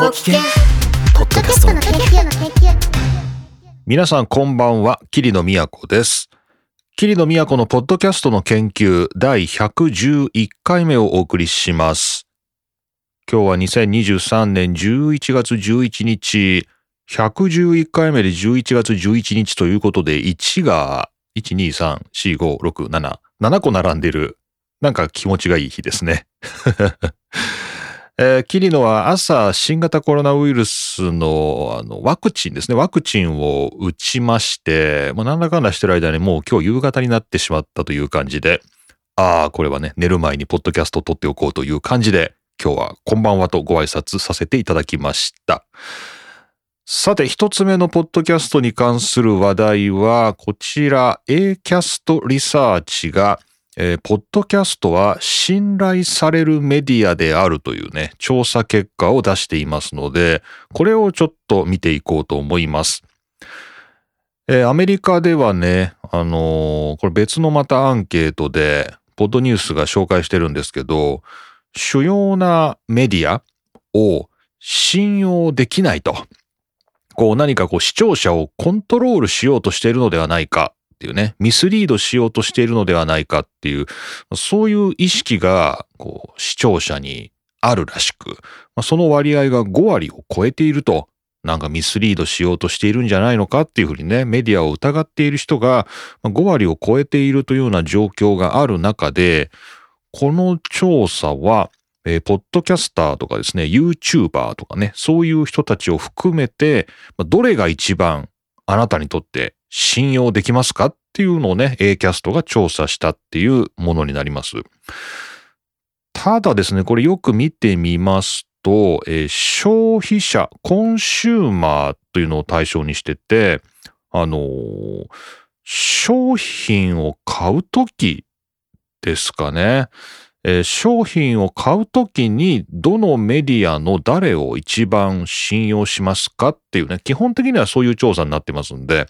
ポキケポッドキャストの研究の研究皆さんこんばんは、桐野都です。桐野都のポッドキャストの研究第111回目をお送りします。今日は2023年11月11日、111回目で11月11日ということで、1が1、2、3、4、5、6、7、7個並んでる。なんか気持ちがいい日ですね。えー、キリノは朝新型コロナウイルスのあのワクチンですね。ワクチンを打ちまして、もうなんだかんだしてる間にもう今日夕方になってしまったという感じで、ああ、これはね、寝る前にポッドキャストを撮っておこうという感じで、今日はこんばんはとご挨拶させていただきました。さて、一つ目のポッドキャストに関する話題は、こちら、A キャストリサーチが、えーポッドキャストは信頼されるメディアであるというね、調査結果を出していますので、これをちょっと見ていこうと思います。えーアメリカではね、あのーこれ別のまたアンケートで、ポッドニュースが紹介してるんですけど、主要なメディアを信用できないと。こう何かこう視聴者をコントロールしようとしているのではないかていうね、ミスリードしようとしているのではないかっていう、そういう意識がこう視聴者にあるらしく、その割合が5割を超えていると、なんかミスリードしようとしているんじゃないのかっていうふうにね、メディアを疑っている人が5割を超えているというような状況がある中で、この調査は、えーポッドキャスターとかですね、YouTuber とかね、そういう人たちを含めて、どれが一番あなたにとって信用できますかっていうのをね、A キャストが調査したっていうものになります。ただですね、これよく見てみますと、えー消費者、コンシューマーというのを対象にしてて、あのー商品を買うときですかね。えー商品を買うときにどのメディアの誰を一番信用しますかっていうね、基本的にはそういう調査になってますんで、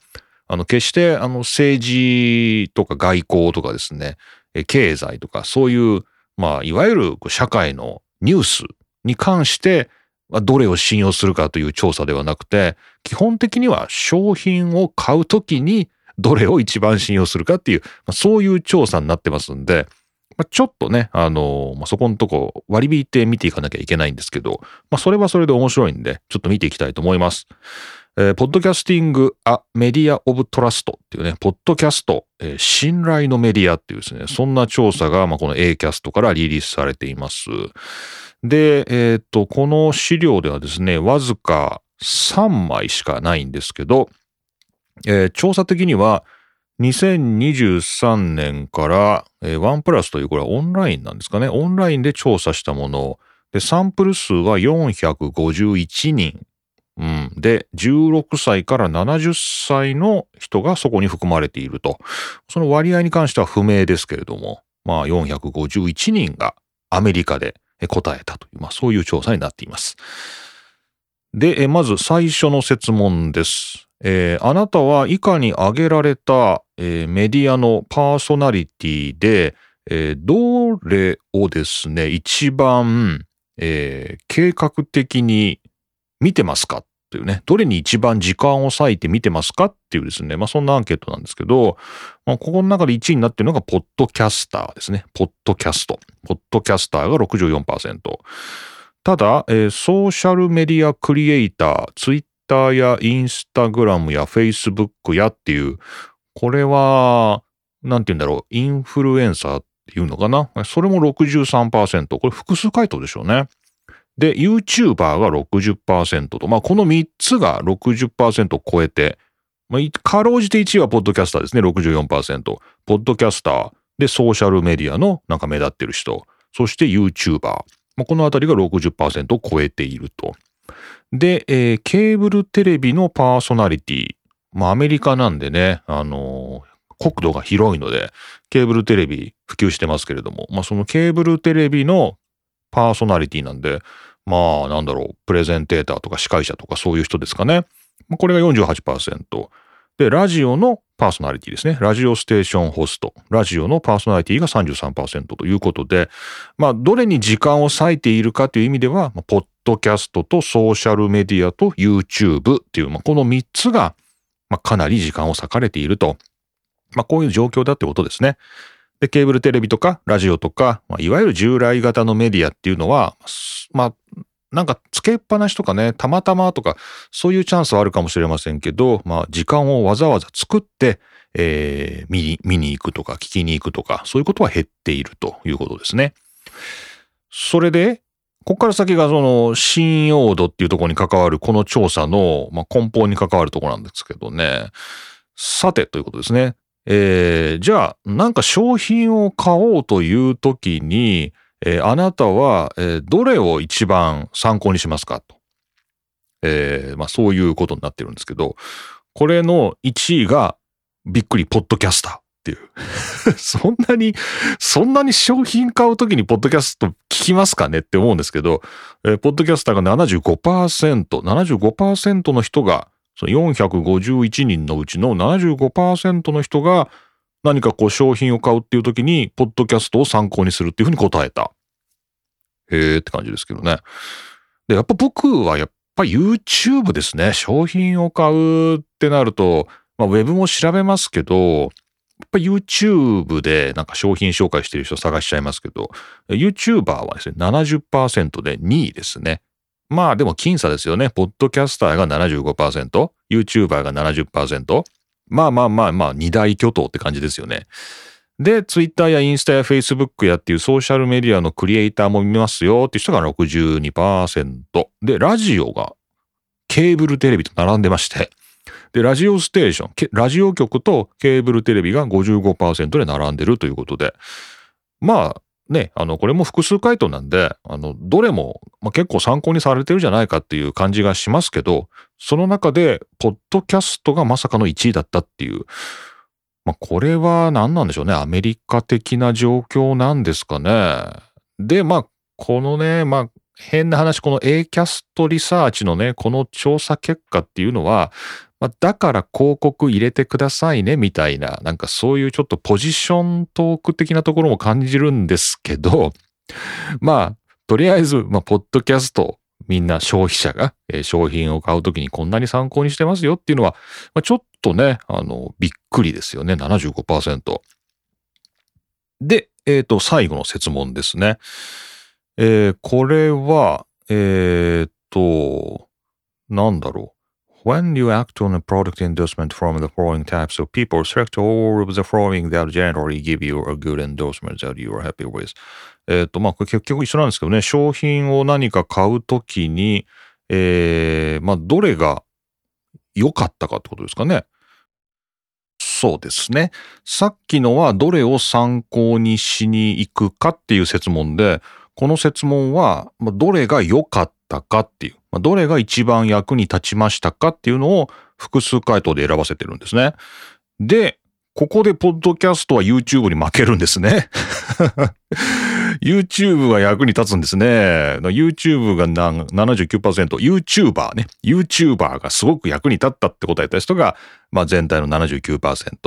あの、決してあの政治とか外交とかですね、経済とかそういう、まあ、いわゆる社会のニュースに関して、どれを信用するかという調査ではなくて、基本的には商品を買うときにどれを一番信用するかっていう、まあそういう調査になってますんで、まあ、ちょっとね、あのまあ、そこのとこ割り引いて見ていかなきゃいけないんですけど、まあ、それはそれで面白いんで、ちょっと見ていきたいと思います。えーポッドキャスティング・ア・メディア・オブ・トラストっていうね、ポッドキャスト、えー信頼のメディアっていうですね、そんな調査が、まあ、この A キャストからリリースされています。で、えっ、と、この資料ではですね、わずか3枚しかないんですけど、えー調査的には、2023年から、えーワンプラスというこれはオンラインなんですかね。オンラインで調査したもの。で、サンプル数は451人。うん。で、16歳から70歳の人がそこに含まれていると。その割合に関しては不明ですけれども、まあ451人がアメリカで答えたという、まあそういう調査になっています。で、まず最初の設問です。えーあなたは以下に挙げられた、えーメディアのパーソナリティで、えーどれをですね、一番、計画的に見てますか？っていうね、どれに一番時間を割いて見てますか？っていうですね、まあそんなアンケートなんですけど、まあ、ここの中で1位になってるのがポッドキャスターですね。ポッドキャスト。ポッドキャスターが64%。ただ、えーソーシャルメディアクリエイター、ツイッターやインスタグラムやフェイスブックやっていう、これは、なんて言うんだろう、インフルエンサーっていうのかな？それも63%。これ複数回答でしょうね。で、YouTuber が60%と、まあ、この3つが60%を超えて、まあ、かろうじて1位はポッドキャスターですね、64%。ポッドキャスターでソーシャルメディアのなんか目立ってる人、そして YouTuber。まあ、このあたりが60%を超えていると。で、えーケーブルテレビのパーソナリティ。まあ、アメリカなんでね、あのー国土が広いので、ケーブルテレビ普及してますけれども、まあ、そのケーブルテレビのパーソナリティなんで、まあ、なんだろう、プレゼンテーターとか司会者とかそういう人ですかね。これが48%。で、ラジオのパーソナリティですね。ラジオステーションホスト。ラジオのパーソナリティが33%ということで、まあ、どれに時間を割いているかという意味では、ポッドキャストとソーシャルメディアと YouTube っていう、まあ、この3つが、まあ、かなり時間を割かれていると。まあ、こういう状況だってことですね。で、ケーブルテレビとかラジオとか、まあ、いわゆる従来型のメディアっていうのは、まあ、なんか付けっぱなしとかね、たまたまとか、そういうチャンスはあるかもしれませんけど、まあ、時間をわざわざ作って、えー、見に、見に行くとか、聞きに行くとか、そういうことは減っているということですね。それで、ここから先がその信用度っていうところに関わるこの調査の、まあ、根本に関わるところなんですけどね。さてということですね。えー、じゃあ、なんか商品を買おうというときに、えー、あなたは、えー、どれを一番参考にしますかと。えー、まあそういうことになってるんですけど、これの1位がびっくりポッドキャスター。っていう。そんなに、そんなに商品買うときにポッドキャスト聞きますかねって思うんですけど、えー、ポッドキャスターが75%、75%の人が、その451人のうちの75%の人が何かこう商品を買うっていうときに、ポッドキャストを参考にするっていうふうに答えた。へーって感じですけどね。で、やっぱ僕はやっぱ YouTube ですね。商品を買うってなると、まあ、ウェブも調べますけど、やっぱ YouTube でなんか商品紹介してる人探しちゃいますけど、YouTuber はですね、70%で2位ですね。まあでも僅差ですよね。ポッドキャスターが75%、YouTuber が70%。まあまあまあまあ、二大巨頭って感じですよね。で、Twitter やインスタや Facebook やっていうソーシャルメディアのクリエイターも見ますよっていう人が62%。で、ラジオがケーブルテレビと並んでまして、で、ラジオステーション、ラジオ局とケーブルテレビが55%で並んでるということで、まあね、あの、これも複数回答なんで、あの、どれも、まあ、結構参考にされてるじゃないかっていう感じがしますけど、その中で、ポッドキャストがまさかの1位だったっていう、まあ、これは何なんでしょうね。アメリカ的な状況なんですかね。で、まあ、このね、まあ、変な話、この A キャストリサーチのね、この調査結果っていうのは、まあ、だから広告入れてくださいね、みたいな、なんかそういうちょっとポジショントーク的なところも感じるんですけど、まあ、とりあえず、まあ、ポッドキャスト、みんな消費者が、えー、商品を買うときにこんなに参考にしてますよっていうのは、まあ、ちょっとね、あの、びっくりですよね、75%。で、えっ、ー、と、最後の設問ですね。えー、これは、えーっ、と、なんだろう。When you act on a product endorsement from the following types of people, select all of the following that generally give you a good endorsement that you are happy with. えっ、と、まあ、これ結局一緒なんですけどね、商品を何か買うときに、えー、まあ、どれが良かったかってことですかね。そうですね。さっきのはどれを参考にしに行くかっていう説問で、この説問は、どれが良かったかっていう、どれが一番役に立ちましたかっていうのを複数回答で選ばせてるんですね。で、ここでポッドキャストは YouTube に負けるんですね。YouTube が役に立つんですね。YouTube が79%、YouTuber ね。YouTuber がすごく役に立ったって答えた人が、まあ、全体の79%。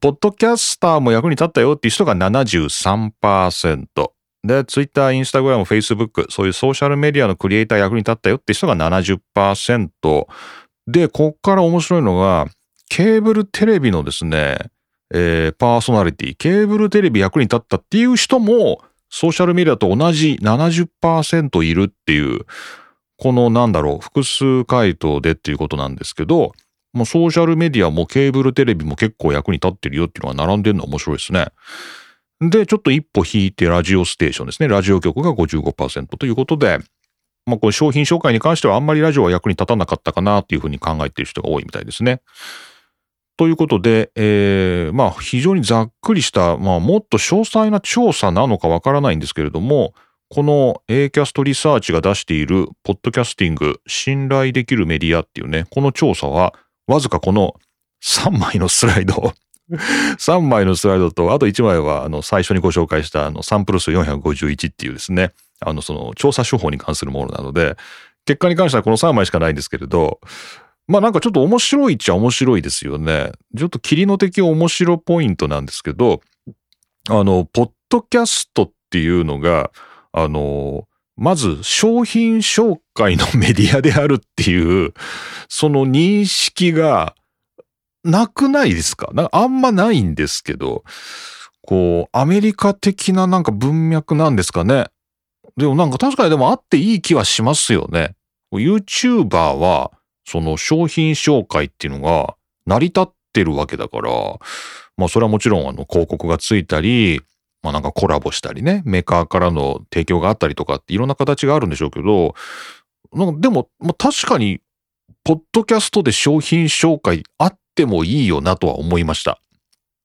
ポッドキャスターも役に立ったよっていう人が73%。で、Twitter、Instagram、Facebook、そういうソーシャルメディアのクリエイター役に立ったよって人が70%。で、こっから面白いのが、ケーブルテレビのですね、えー、パーソナリティ、ケーブルテレビ役に立ったっていう人も、ソーシャルメディアと同じ70%いるっていう、このなんだろう、複数回答でっていうことなんですけど、もうソーシャルメディアもケーブルテレビも結構役に立ってるよっていうのが並んでるの面白いですね。で、ちょっと一歩引いてラジオステーションですね。ラジオ局が55%ということで、まあこれ商品紹介に関してはあんまりラジオは役に立たなかったかなっていうふうに考えている人が多いみたいですね。ということで、えー、まあ非常にざっくりした、まあもっと詳細な調査なのかわからないんですけれども、この A キャストリサーチが出しているポッドキャスティング信頼できるメディアっていうね、この調査はわずかこの3枚のスライド 3枚のスライドと、あと1枚は、あの、最初にご紹介した、あの、サンプル数451っていうですね、あの、その、調査手法に関するものなので、結果に関してはこの3枚しかないんですけれど、まあなんかちょっと面白いっちゃ面白いですよね。ちょっと霧の敵面白ポイントなんですけど、あの、ポッドキャストっていうのが、あの、まず商品紹介のメディアであるっていう、その認識がなくないですか？なんかあんまないんですけど、こう、アメリカ的ななんか文脈なんですかね？でもなんか確かにでもあっていい気はしますよね。YouTuber は、その商品紹介っていうのが成り立ってるわけだから、まあそれはもちろんあの広告がついたり、まあなんかコラボしたりね、メーカーからの提供があったりとかっていろんな形があるんでしょうけど、なんかでも、まあ、確かに、ポッドキャストで商品紹介あってもいいよなとは思いました。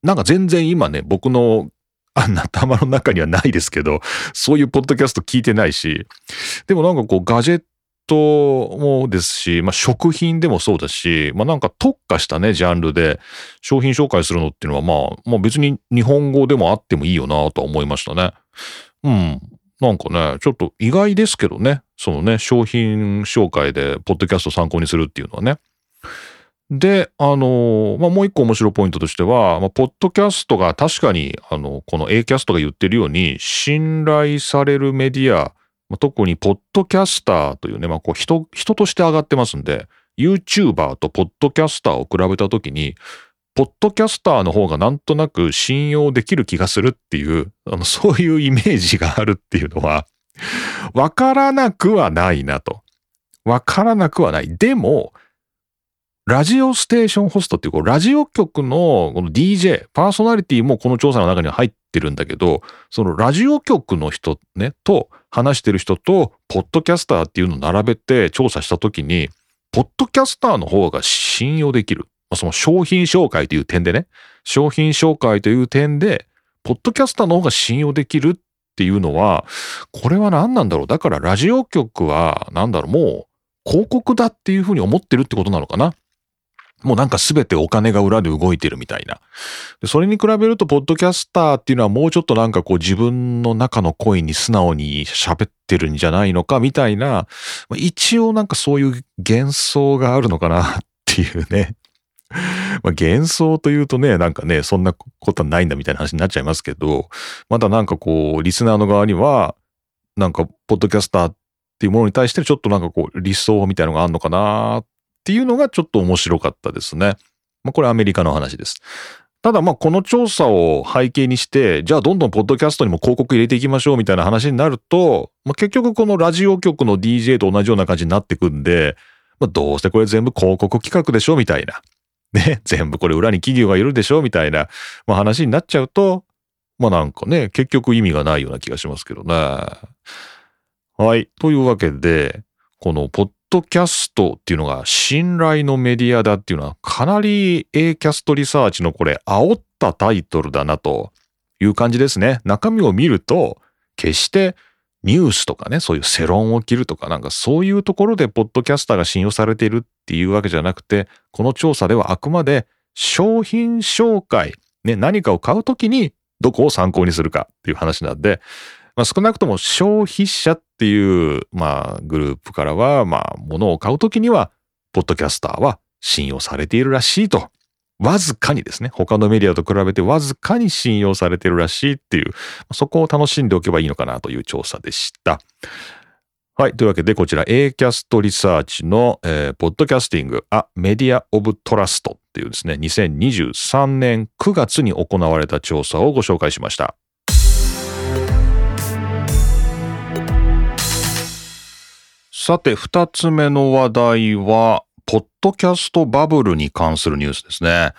なんか全然今ね、僕の あんな頭の中にはないですけど、そういうポッドキャスト聞いてないし、でもなんかこうガジェットもですし、まあ食品でもそうだし、まあなんか特化したね、ジャンルで商品紹介するのっていうのはまあ、まあ別に日本語でもあってもいいよなとは思いましたね。うん。なんかね、ちょっと意外ですけどね、そのね、商品紹介でポッドキャスト参考にするっていうのはね。で、あの、まあ、もう一個面白いポイントとしては、まあ、ポッドキャストが確かに、あの、この A キャストが言ってるように、信頼されるメディア、まあ、特にポッドキャスターというね、まあ、こう人、人として上がってますんで、YouTuber とポッドキャスターを比べたときに、ポッドキャスターの方がなんとなく信用できる気がするっていう、あの、そういうイメージがあるっていうのは、わからなくはないなと。わからなくはない。でも、ラジオステーションホストっていう、こう、ラジオ局のこの DJ、パーソナリティもこの調査の中には入ってるんだけど、そのラジオ局の人ね、と話してる人と、ポッドキャスターっていうのを並べて調査したときに、ポッドキャスターの方が信用できる。まあその商品紹介という点でね、商品紹介という点で、ポッドキャスターの方が信用できるっていうのは、これは何なんだろう。だからラジオ局は、なんだろう、もう広告だっていうふうに思ってるってことなのかな。もうなんか全てお金が裏で動いてるみたいな。それに比べると、ポッドキャスターっていうのはもうちょっとなんかこう自分の中の声に素直に喋ってるんじゃないのかみたいな、一応なんかそういう幻想があるのかなっていうね。まあ幻想というとね、なんかね、そんなことはないんだみたいな話になっちゃいますけど、まだなんかこう、リスナーの側には、なんか、ポッドキャスターっていうものに対してちょっとなんかこう、理想みたいなのがあるのかなっていうのがちょっと面白かったですね。まあこれアメリカの話です。ただまあこの調査を背景にして、じゃあどんどんポッドキャストにも広告入れていきましょうみたいな話になると、まあ、結局このラジオ局の DJ と同じような感じになってくんで、まあ、どうせこれ全部広告企画でしょみたいな。ね、全部これ裏に企業がいるでしょみたいな、まあ、話になっちゃうと、まあなんかね、結局意味がないような気がしますけどね。はい。というわけで、このポッドキャストっていうのが信頼のメディアだっていうのはかなり A キャストリサーチのこれ煽ったタイトルだなという感じですね。中身を見ると決してニュースとかね、そういう世論を切るとかなんかそういうところでポッドキャスターが信用されているっていうわけじゃなくて、この調査ではあくまで商品紹介、ね、何かを買うときにどこを参考にするかっていう話なんで、まあ、少なくとも消費者っていう、まあ、グループからは、まあ、物を買うときには、ポッドキャスターは信用されているらしいと。わずかにですね、他のメディアと比べてわずかに信用されているらしいっていう、そこを楽しんでおけばいいのかなという調査でした。はい。というわけで、こちら A キャストリサーチの、えー、ポッドキャスティング、あ、メディアオブトラストっていうですね、2023年9月に行われた調査をご紹介しました。さて、二つ目の話題は、ポッドキャストバブルに関するニュースですね。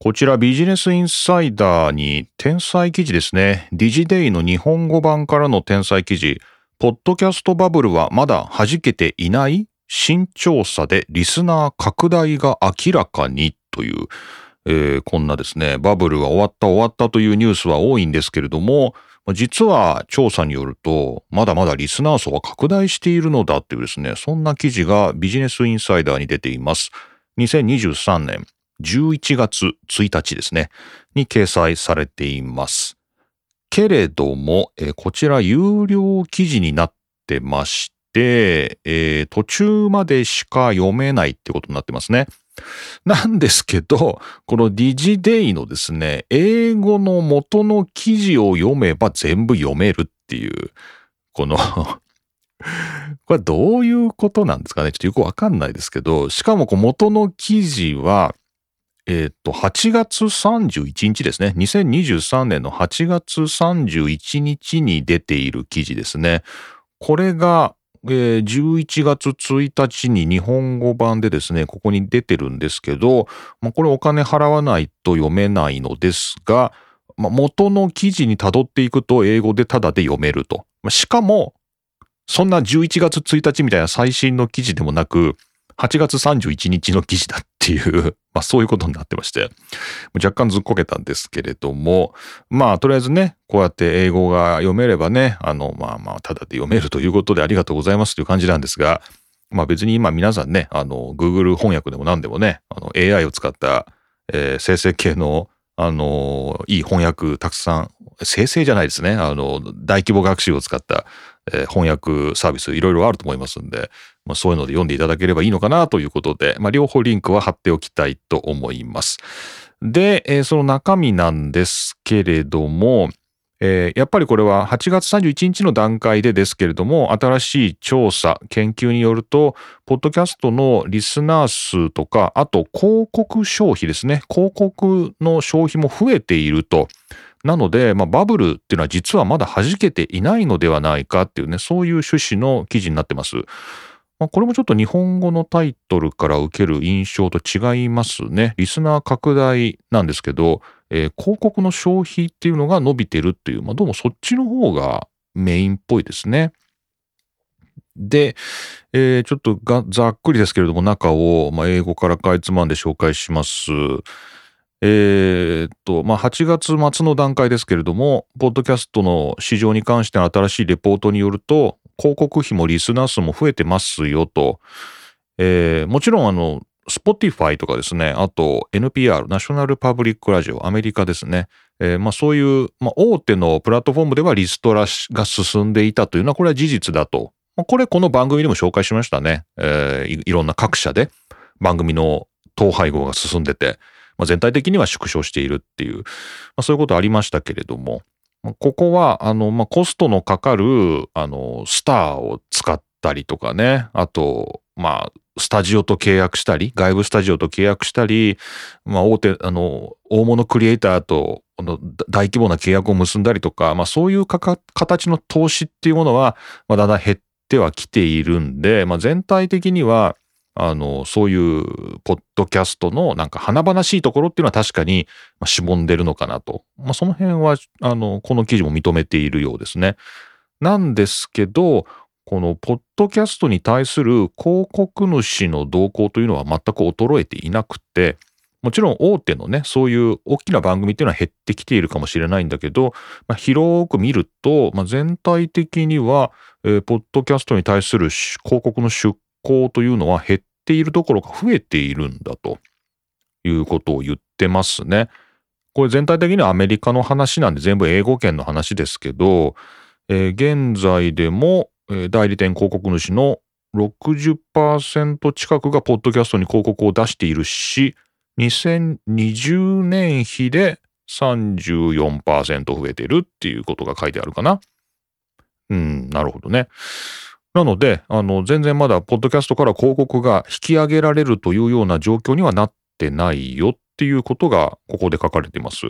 こちらビジネスインサイダーに天才記事ですね。ディジデイの日本語版からの天才記事。ポッドキャストバブルはまだ弾けていない新調査でリスナー拡大が明らかにという、えー、こんなですね、バブルが終わった終わったというニュースは多いんですけれども、実は調査によると、まだまだリスナー層は拡大しているのだっていうですね、そんな記事がビジネスインサイダーに出ています。2023年11月1日ですね、に掲載されています。けれども、え、こちら有料記事になってまして、えー、途中までしか読めないってことになってますね。なんですけど、このディジデイのですね、英語の元の記事を読めば全部読めるっていう、この これどういうことなんですかね？ちょっとよくわかんないですけど、しかもこう元の記事は、えっ、と、8月31日ですね。2023年の8月31日に出ている記事ですね。これが、えー、11月1日に日本語版でですね、ここに出てるんですけど、まあ、これお金払わないと読めないのですが、まあ、元の記事に辿っていくと英語でタダで読めると。まあ、しかも、そんな11月1日みたいな最新の記事でもなく、8月31日の記事だっていうまあそういうことになってまして、若干ずっこけたんですけれども、まあとりあえずね、こうやって英語が読めればね、あの、まあまあ、ただで読めるということでありがとうございますという感じなんですが、まあ別に今皆さんね、あの、Google 翻訳でも何でもね、あの AI を使った、えー、生成系のあの、いい翻訳たくさん、生成じゃないですね。あの、大規模学習を使った、えー、翻訳サービスいろいろあると思いますんで、まあ、そういうので読んでいただければいいのかなということで、まあ、両方リンクは貼っておきたいと思います。で、えー、その中身なんですけれども、えー、やっぱりこれは8月31日の段階でですけれども、新しい調査、研究によると、ポッドキャストのリスナー数とか、あと広告消費ですね。広告の消費も増えていると。なので、まあ、バブルっていうのは実はまだ弾けていないのではないかっていうね、そういう趣旨の記事になってます。まあ、これもちょっと日本語のタイトルから受ける印象と違いますね。リスナー拡大なんですけど、えー、広告の消費っていうのが伸びてるっていう、まあ、どうもそっちの方がメインっぽいですね。で、えー、ちょっとざっくりですけれども中を、まあ、英語からかいつまんで紹介します。えー、っと、まあ、8月末の段階ですけれども、ポッドキャストの市場に関しての新しいレポートによると、広告費もリスナー数も増えてますよと。えー、もちろんあの、Spotify とかですね、あと NPR、ナショナルパブリックラジオ、アメリカですね。えー、まあそういう、まあ、大手のプラットフォームではリストラが進んでいたというのは、これは事実だと。まあ、これこの番組でも紹介しましたね。えーい。いろんな各社で番組の統廃合が進んでて、まあ、全体的には縮小しているっていう、まあ、そういうことありましたけれども、ここは、あの、まあ、コストのかかる、あの、スターを使ったりとかね、あと、まあ、スタジオと契約したり、外部スタジオと契約したり、まあ、大手、あの、大物クリエイターと、大規模な契約を結んだりとか、まあ、そういう形の投資っていうものは、まあ、だんだん減ってはきているんで、まあ、全体的には、あの、そういうポッドキャストのなんか華々しいところっていうのは確かにしぼんでるのかなと。まあ、その辺は、あの、この記事も認めているようですね。なんですけど、このポッドキャストに対する広告主の動向というのは全く衰えていなくて、もちろん大手のね、そういう大きな番組っていうのは減ってきているかもしれないんだけど、まあ、広く見ると、まあ、全体的には、えー、ポッドキャストに対する広告の出稿というのは減っているどころか増えているんだということを言ってますね。これ全体的にはアメリカの話なんで全部英語圏の話ですけど、えー、現在でも、えー、代理店広告主の60%近くがポッドキャストに広告を出しているし、2020年比で34%増えてるっていうことが書いてあるかな。うん、なるほどね。なので、あの、全然まだ、ポッドキャストから広告が引き上げられるというような状況にはなってないよっていうことが、ここで書かれています。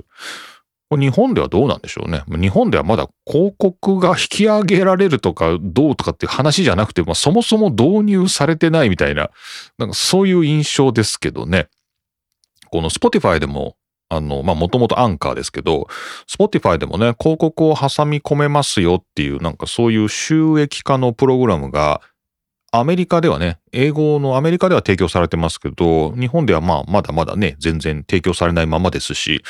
日本ではどうなんでしょうね。日本ではまだ広告が引き上げられるとかどうとかっていう話じゃなくて、まあ、そもそも導入されてないみたいな、なんかそういう印象ですけどね。この Spotify でもあの、まあ、もともとアンカーですけど、Spotify でもね、広告を挟み込めますよっていう、なんかそういう収益化のプログラムが、アメリカではね、英語のアメリカでは提供されてますけど、日本ではまあ、まだまだね、全然提供されないままですし、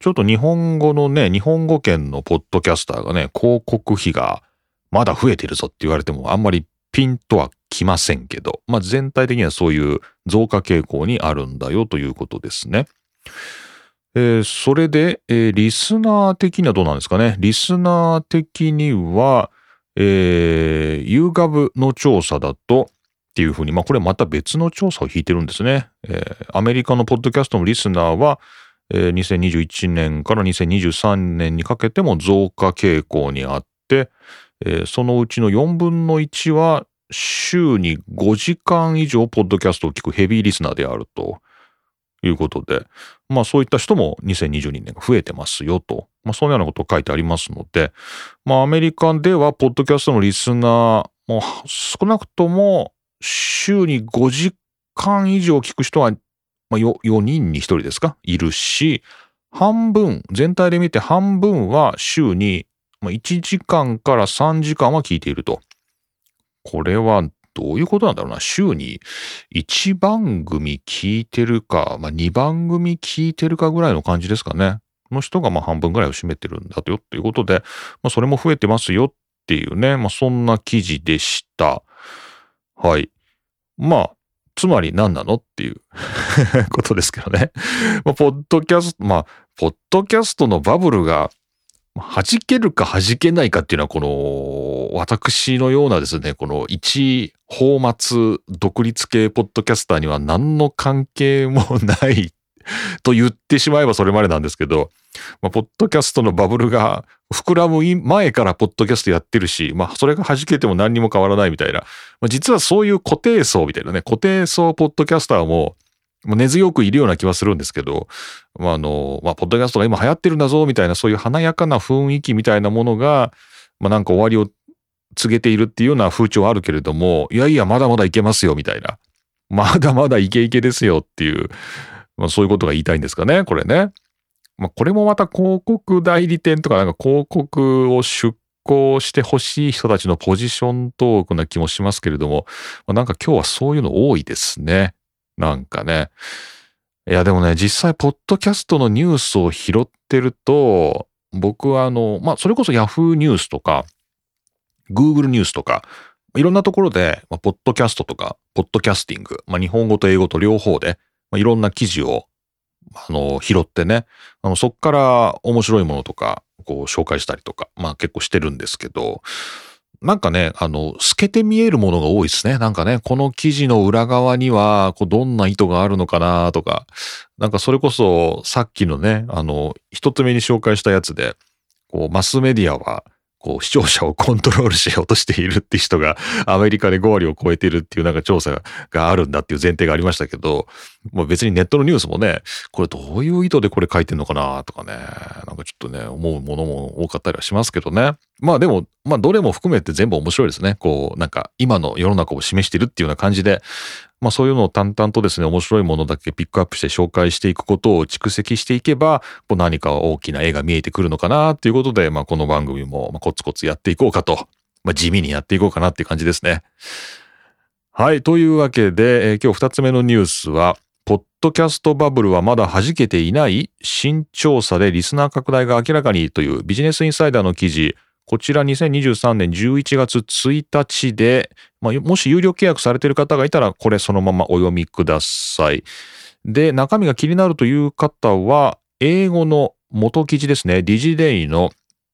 ちょっと日本語のね、日本語圏のポッドキャスターがね、広告費がまだ増えてるぞって言われても、あんまりピンとは来ませんけど、まあ全体的にはそういう増加傾向にあるんだよということですね。えー、それで、えー、リスナー的にはどうなんですかね？リスナー的には、えー、YouGov の調査だと、っていうふうに、まあこれまた別の調査を引いてるんですね。えー、アメリカのポッドキャストのリスナーは、えー、2021年から2023年にかけても増加傾向にあって、えーそのうちの4分の1は週に5時間以上ポッドキャストを聞くヘビーリスナーであるということで、まあそういった人も2022年が増えてますよと、まあそのようなことを書いてありますので、まあアメリカではポッドキャストのリスナーも少なくとも週に5時間以上聞く人は、まあ、4, 4人に1人ですか？いるし、半分、全体で見て半分は週に1時間から3時間は聞いていると。これはどういうことなんだろうな。週に1番組聞いてるか、まあ、2番組聞いてるかぐらいの感じですかね。の人がまあ半分ぐらいを占めてるんだよっていうことで、まあ、それも増えてますよっていうね、まあ、そんな記事でした。はい。まあ、つまり何なのっていう ことですけどね。まあ、ポッドキャスト、まあ、ポッドキャストのバブルが弾けるか弾けないかっていうのは、この、私のようなですね、この一泡沫独立系ポッドキャスターには何の関係もないと言ってしまえばそれまでなんですけど、まあ、ポッドキャストのバブルが膨らむ前からポッドキャストやってるし、まあ、それが弾けても何にも変わらないみたいな、まあ、実はそういう固定層みたいなね、固定層ポッドキャスターも、根強くいるような気はするんですけど、まあ、あの、まあ、ポッドキャストが今流行ってるんだぞ、みたいな、そういう華やかな雰囲気みたいなものが、まあ、なんか終わりを告げているっていうような風潮はあるけれども、いやいや、まだまだいけますよ、みたいな。まだまだイケイケですよっていう、まあ、そういうことが言いたいんですかね、これね。まあ、これもまた広告代理店とかなんか広告を出稿してほしい人たちのポジショントークな気もしますけれども、まあ、なんか今日はそういうの多いですね。なんかね。いやでもね、実際、ポッドキャストのニュースを拾ってると、僕はあの、まあ、それこそ Yahoo ニュースとか、Google ニュースとか、いろんなところで、まあ、ポッドキャストとか、ポッドキャスティング、まあ、日本語と英語と両方で、まあ、いろんな記事を、あの、拾ってね、あの、そっから面白いものとか、こう、紹介したりとか、まあ、結構してるんですけど、なんかね、あの、透けて見えるものが多いですね。なんかね、この記事の裏側には、こう、どんな意図があるのかなとか、なんかそれこそ、さっきのね、あの、一つ目に紹介したやつで、こう、マスメディアは、こう、視聴者をコントロールしようとしているって人が、アメリカで5割を超えているっていうなんか調査があるんだっていう前提がありましたけど、もう別にネットのニュースもね、これどういう意図でこれ書いてんのかなとかね、なんかちょっとね、思うものも多かったりはしますけどね。まあでも、まあどれも含めて全部面白いですね。こう、なんか今の世の中を示してるっていうような感じで、まあそういうのを淡々とですね、面白いものだけピックアップして紹介していくことを蓄積していけば、こう何か大きな絵が見えてくるのかなっていうことで、まあこの番組もコツコツやっていこうかと、まあ地味にやっていこうかなっていう感じですね。はい。というわけで、えー今日二つ目のニュースは、ポッドキャストバブルはまだ弾けていない新調査でリスナー拡大が明らかにというビジネスインサイダーの記事、こちら2023年11月1日で、まあ、もし有料契約されている方がいたら、これそのままお読みください。で、中身が気になるという方は、英語の元記事ですね、ディジデイの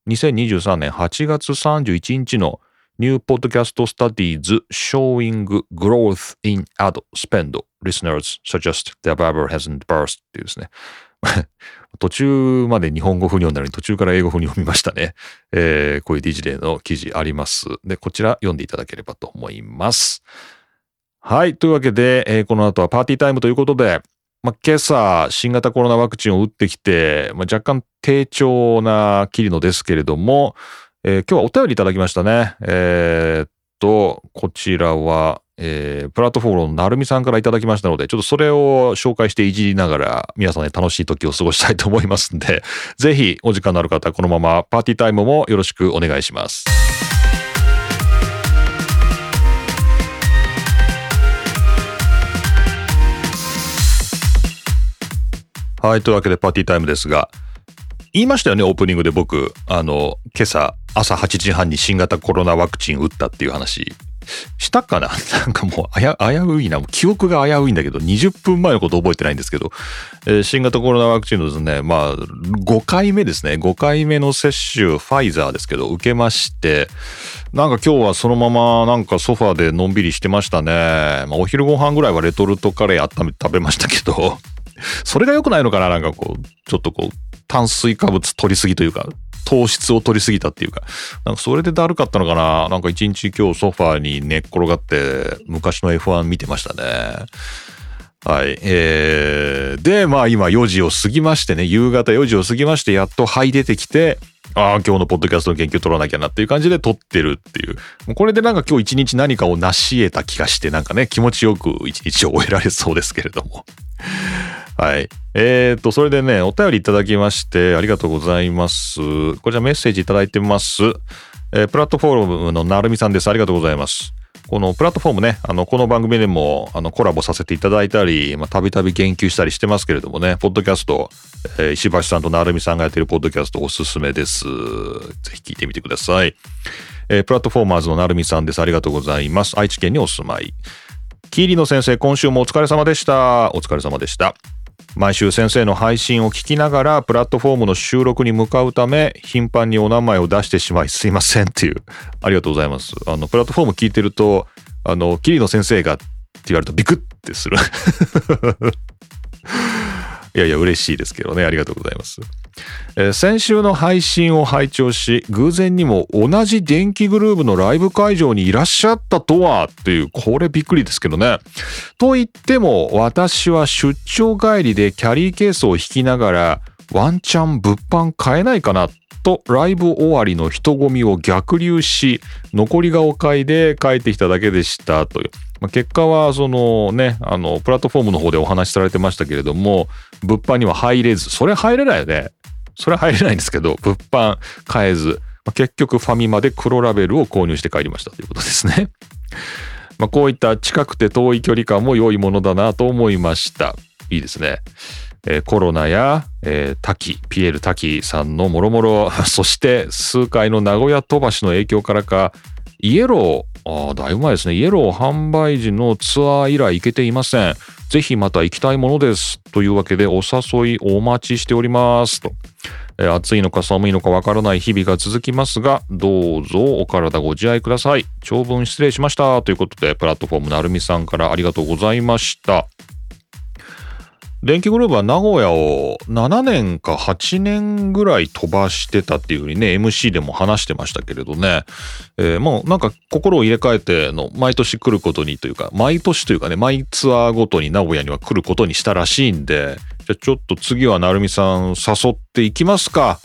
2023年8月31日の New Podcast Studies Showing Growth in Ad Spend Listeners Suggest the Bible Hasn't Burst っていうですね。途中まで日本語風に読んだのに途中から英語風に読みましたね。えーこういうディジデイの記事あります。で、こちら読んでいただければと思います。はい。というわけで、えーこの後はパーティータイムということで、ま、今朝、新型コロナワクチンを打ってきて、ま、若干低調なキリノですけれども、えー今日はお便りいただきましたね。えーっと、こちらは、えープラットフォームのなるみさんからいただきましたので、ちょっとそれを紹介していじりながら、皆さんで楽しい時を過ごしたいと思いますんで、ぜひお時間のある方、このままパーティータイムもよろしくお願いします。はい。というわけでパーティータイムですが、言いましたよね、オープニングで僕、あの、今朝朝8時半に新型コロナワクチン打ったっていう話、したかな？なんかもう危ういな。記憶が危ういんだけど、20分前のこと覚えてないんですけど、えー新型コロナワクチンのですね、まあ、5回目ですね。5回目の接種、ファイザーですけど、受けまして、なんか今日はそのままなんかソファーでのんびりしてましたね。まあ、お昼ご飯ぐらいはレトルトカレー温めて食べましたけど、それが良くないのかな？なんかこう、ちょっとこう、炭水化物取りすぎというか、糖質を取りすぎたっていうか、なんかそれでだるかったのかななんか一日今日ソファーに寝っ転がって昔の F1 見てましたね。はい。えー、で、まあ今4時を過ぎましてね、夕方4時を過ぎまして、やっと灰出てきて、ああ、今日のポッドキャストの研究取らなきゃなっていう感じで撮ってるっていう。これでなんか今日一日何かを成し得た気がして、なんかね、気持ちよく一日を終えられそうですけれども。はい。えーと、それでね、お便りいただきましてありがとうございます。こちらメッセージいただいてます。えー、プラットフォームのなるみさんです。ありがとうございます。このプラットフォームね、あの、この番組でも、あの、コラボさせていただいたり、まあ、たびたび言及したりしてますけれどもね、ポッドキャスト、えー、石橋さんとなるみさんがやってるポッドキャストおすすめです。ぜひ聞いてみてください。えー、プラットフォーマーズのなるみさんです。ありがとうございます。愛知県にお住まい。キーリの先生、今週もお疲れ様でした。お疲れ様でした。毎週先生の配信を聞きながらプラットフォームの収録に向かうため頻繁にお名前を出してしまいすいませんっていう。ありがとうございます。あのプラットフォーム聞いてるとあの桐野先生がって言われるとビクッてする。いやいや嬉しいですけどね。ありがとうございます。えー、先週の配信を拝聴し偶然にも同じ電気グルーヴのライブ会場にいらっしゃったとはっていうこれびっくりですけどね。と言っても私は出張帰りでキャリーケースを引きながらワンチャン物販買えないかなとライブ終わりの人混みを逆流し残りがお買いで帰ってきただけでしたという。まあ、結果はそのねあのプラットフォームの方でお話しされてましたけれども物販には入れずそれ入れないよねそれは入れないんですけど、物販買えず、まあ、結局ファミマで黒ラベルを購入して帰りましたということですね。まあ、こういった近くて遠い距離感も良いものだなと思いました。いいですね。えー、コロナや、えー、滝、ピエール滝さんのもろもろ、そして数回の名古屋飛ばしの影響からか、イエロー、ああ、だいぶ前ですね。イエロー販売時のツアー以来行けていません。ぜひまた行きたいものです。というわけでお誘いお待ちしております。と。えー、暑いのか寒いのかわからない日々が続きますが、どうぞお体ご自愛ください。長文失礼しました。ということで、プラットフォームなるみさんからありがとうございました。電気グループは名古屋を7年か8年ぐらい飛ばしてたっていうふうにね、MC でも話してましたけれどね、えー、もうなんか心を入れ替えての毎年来ることにというか、毎年というかね、毎ツアーごとに名古屋には来ることにしたらしいんで、じゃあちょっと次は成美さん誘っていきますか。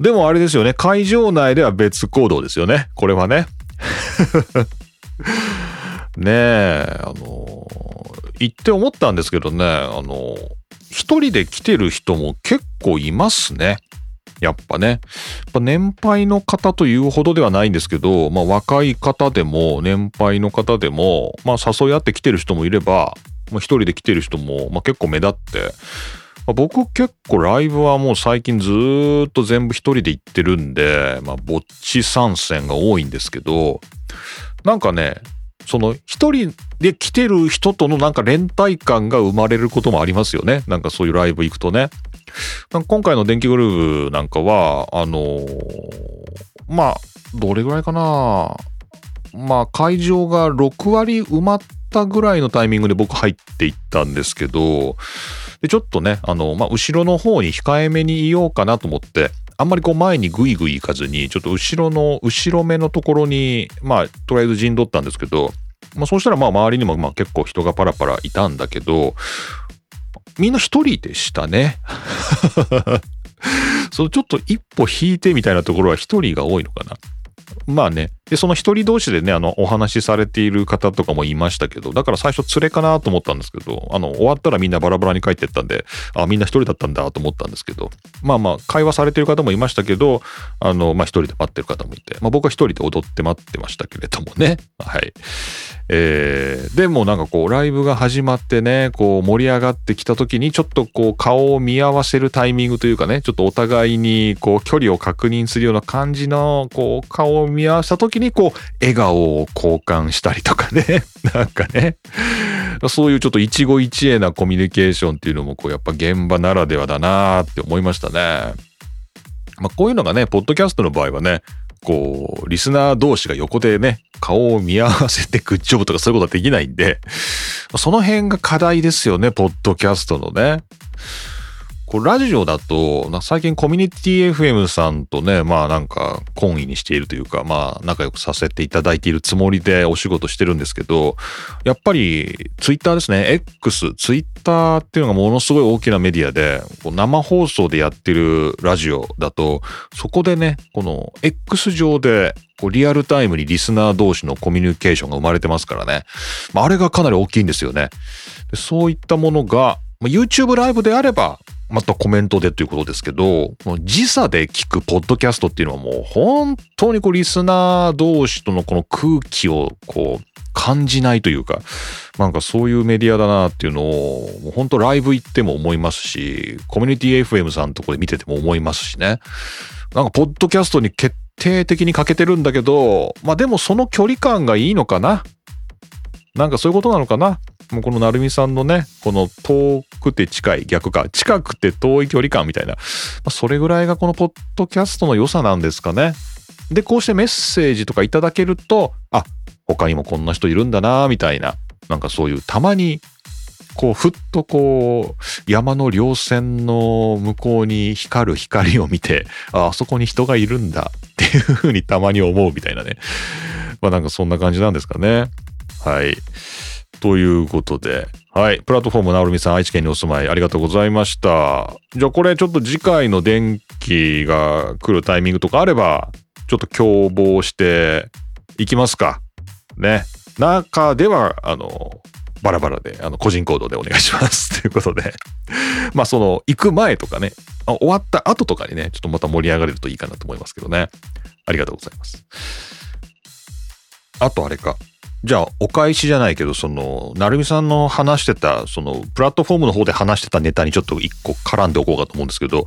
でもあれですよね、会場内では別行動ですよね、これはね。ねえ、あの行って思ったんですけどね、あの、一人で来てる人も結構いますね。やっぱね。やっぱ年配の方というほどではないんですけど、まあ若い方でも年配の方でも、まあ誘い合って来てる人もいれば、一人で来てる人も、まあ、結構目立って、まあ、僕結構ライブはもう最近ずっと全部一人で行ってるんで、まあぼっち参戦が多いんですけど、なんかね、その一人で来てる人とのなんか連帯感が生まれることもありますよね。なんかそういうライブ行くとね。今回の電気グルーヴなんかは、あのー、まあ、どれぐらいかなまあ、会場が6割埋まったぐらいのタイミングで僕入っていったんですけど、で、ちょっとね、あの、まあ、後ろの方に控えめにいようかなと思って、あんまりこう前にグイグイ行かずに、ちょっと後ろの、後ろ目のところに、まあ、とりあえず陣取ったんですけど、まあ、そうしたらまあ周りにもまあ結構人がパラパラいたんだけど、みんな一人でしたね。そうちょっと一歩引いてみたいなところは一人が多いのかな。まあね。で、その一人同士でね、あの、お話しされている方とかもいましたけど、だから最初連れかなと思ったんですけど、あの、終わったらみんなバラバラに帰ってったんで、あ、みんな一人だったんだと思ったんですけど、まあまあ、会話されてる方もいましたけど、あの、まあ一人で待ってる方もいて、まあ僕は一人で踊って待ってましたけれどもね。はい。えー、でもなんかこう、ライブが始まってね、こう盛り上がってきた時に、ちょっとこう、顔を見合わせるタイミングというかね、ちょっとお互いにこう、距離を確認するような感じの、こう、顔を見合わせた時に、にこう、笑顔を交換したりとかね、なんかね、そういうちょっと一期一会なコミュニケーションっていうのも、こう、やっぱ現場ならではだなって思いましたね。まあ、こういうのがね、ポッドキャストの場合はね、こう、リスナー同士が横でね、顔を見合わせてグッジョブとかそういうことはできないんで、その辺が課題ですよね、ポッドキャストのね。こうラジオだと、最近コミュニティ FM さんとね、まあなんか、懇意にしているというか、まあ仲良くさせていただいているつもりでお仕事してるんですけど、やっぱりツイッターですね、X、ツイッターっていうのがものすごい大きなメディアで、生放送でやってるラジオだと、そこでね、この X 上でリアルタイムにリスナー同士のコミュニケーションが生まれてますからね。まあ、あれがかなり大きいんですよね。そういったものが、YouTube ライブであれば、またコメントでということですけど、時差で聞くポッドキャストっていうのはもう本当にこうリスナー同士とのこの空気をこう感じないというか、なんかそういうメディアだなっていうのを、もう本当ライブ行っても思いますし、コミュニティ FM さんのとこで見てても思いますしね。なんかポッドキャストに決定的に欠けてるんだけど、まあでもその距離感がいいのかな？なんかそういうことなのかな？もうこの成美さんのね、この遠くて近い逆か、近くて遠い距離感みたいな、まあ、それぐらいがこのポッドキャストの良さなんですかね。で、こうしてメッセージとかいただけると、あ、他にもこんな人いるんだな、みたいな、なんかそういうたまに、こう、ふっとこう、山の稜線の向こうに光る光を見て、あ、あそこに人がいるんだっていうふうにたまに思うみたいなね。まあなんかそんな感じなんですかね。はい。ということで、はい。プラットフォームなおるみさん、愛知県にお住まい、ありがとうございました。じゃあこれちょっと次回の電気が来るタイミングとかあれば、ちょっと共謀していきますか。ね。中では、あの、バラバラで、あの、個人行動でお願いします。ということで。まあ、その、行く前とかね、終わった後とかにね、ちょっとまた盛り上がれるといいかなと思いますけどね。ありがとうございます。あとあれか。じゃあ、お返しじゃないけど、その、なるみさんの話してた、その、プラットフォームの方で話してたネタにちょっと一個絡んでおこうかと思うんですけど、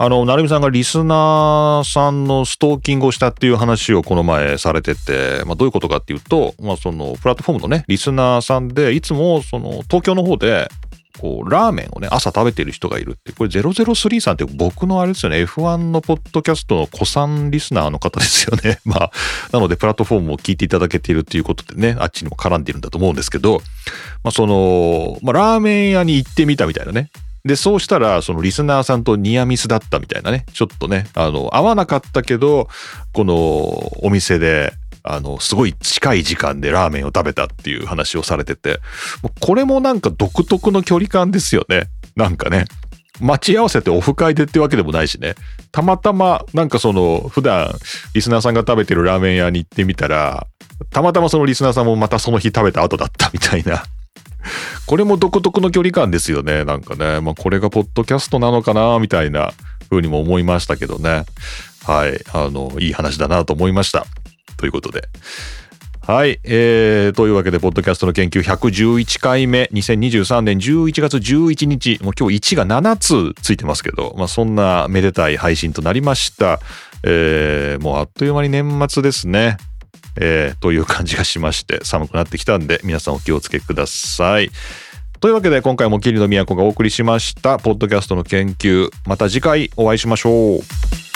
あの、なるみさんがリスナーさんのストーキングをしたっていう話をこの前されてて、まあどういうことかっていうと、まあその、プラットフォームのね、リスナーさんで、いつもその、東京の方で、こう、ラーメンをね、朝食べてる人がいるって、これ003さんって僕のあれですよね、F1 のポッドキャストの古参リスナーの方ですよね。まあ、なのでプラットフォームを聞いていただけているっていうことでね、あっちにも絡んでいるんだと思うんですけど、まあその、まあラーメン屋に行ってみたみたいなね。で、そうしたら、そのリスナーさんとニアミスだったみたいなね、ちょっとね、あの、合わなかったけど、このお店で、あの、すごい近い時間でラーメンを食べたっていう話をされてて、これもなんか独特の距離感ですよね。なんかね。待ち合わせてオフ会でってわけでもないしね。たまたま、なんかその、普段、リスナーさんが食べてるラーメン屋に行ってみたら、たまたまそのリスナーさんもまたその日食べた後だったみたいな。これも独特の距離感ですよね。なんかね。まあこれがポッドキャストなのかなみたいな風にも思いましたけどね。はい。あの、いい話だなと思いました。ということで。はい。えー、というわけで、ポッドキャストの研究111回目、2023年11月11日、もう今日1が7つついてますけど、まあそんなめでたい配信となりました。えー、もうあっという間に年末ですね。えー、という感じがしまして、寒くなってきたんで、皆さんお気をつけください。というわけで、今回も桐野都がお送りしました、ポッドキャストの研究。また次回お会いしましょう。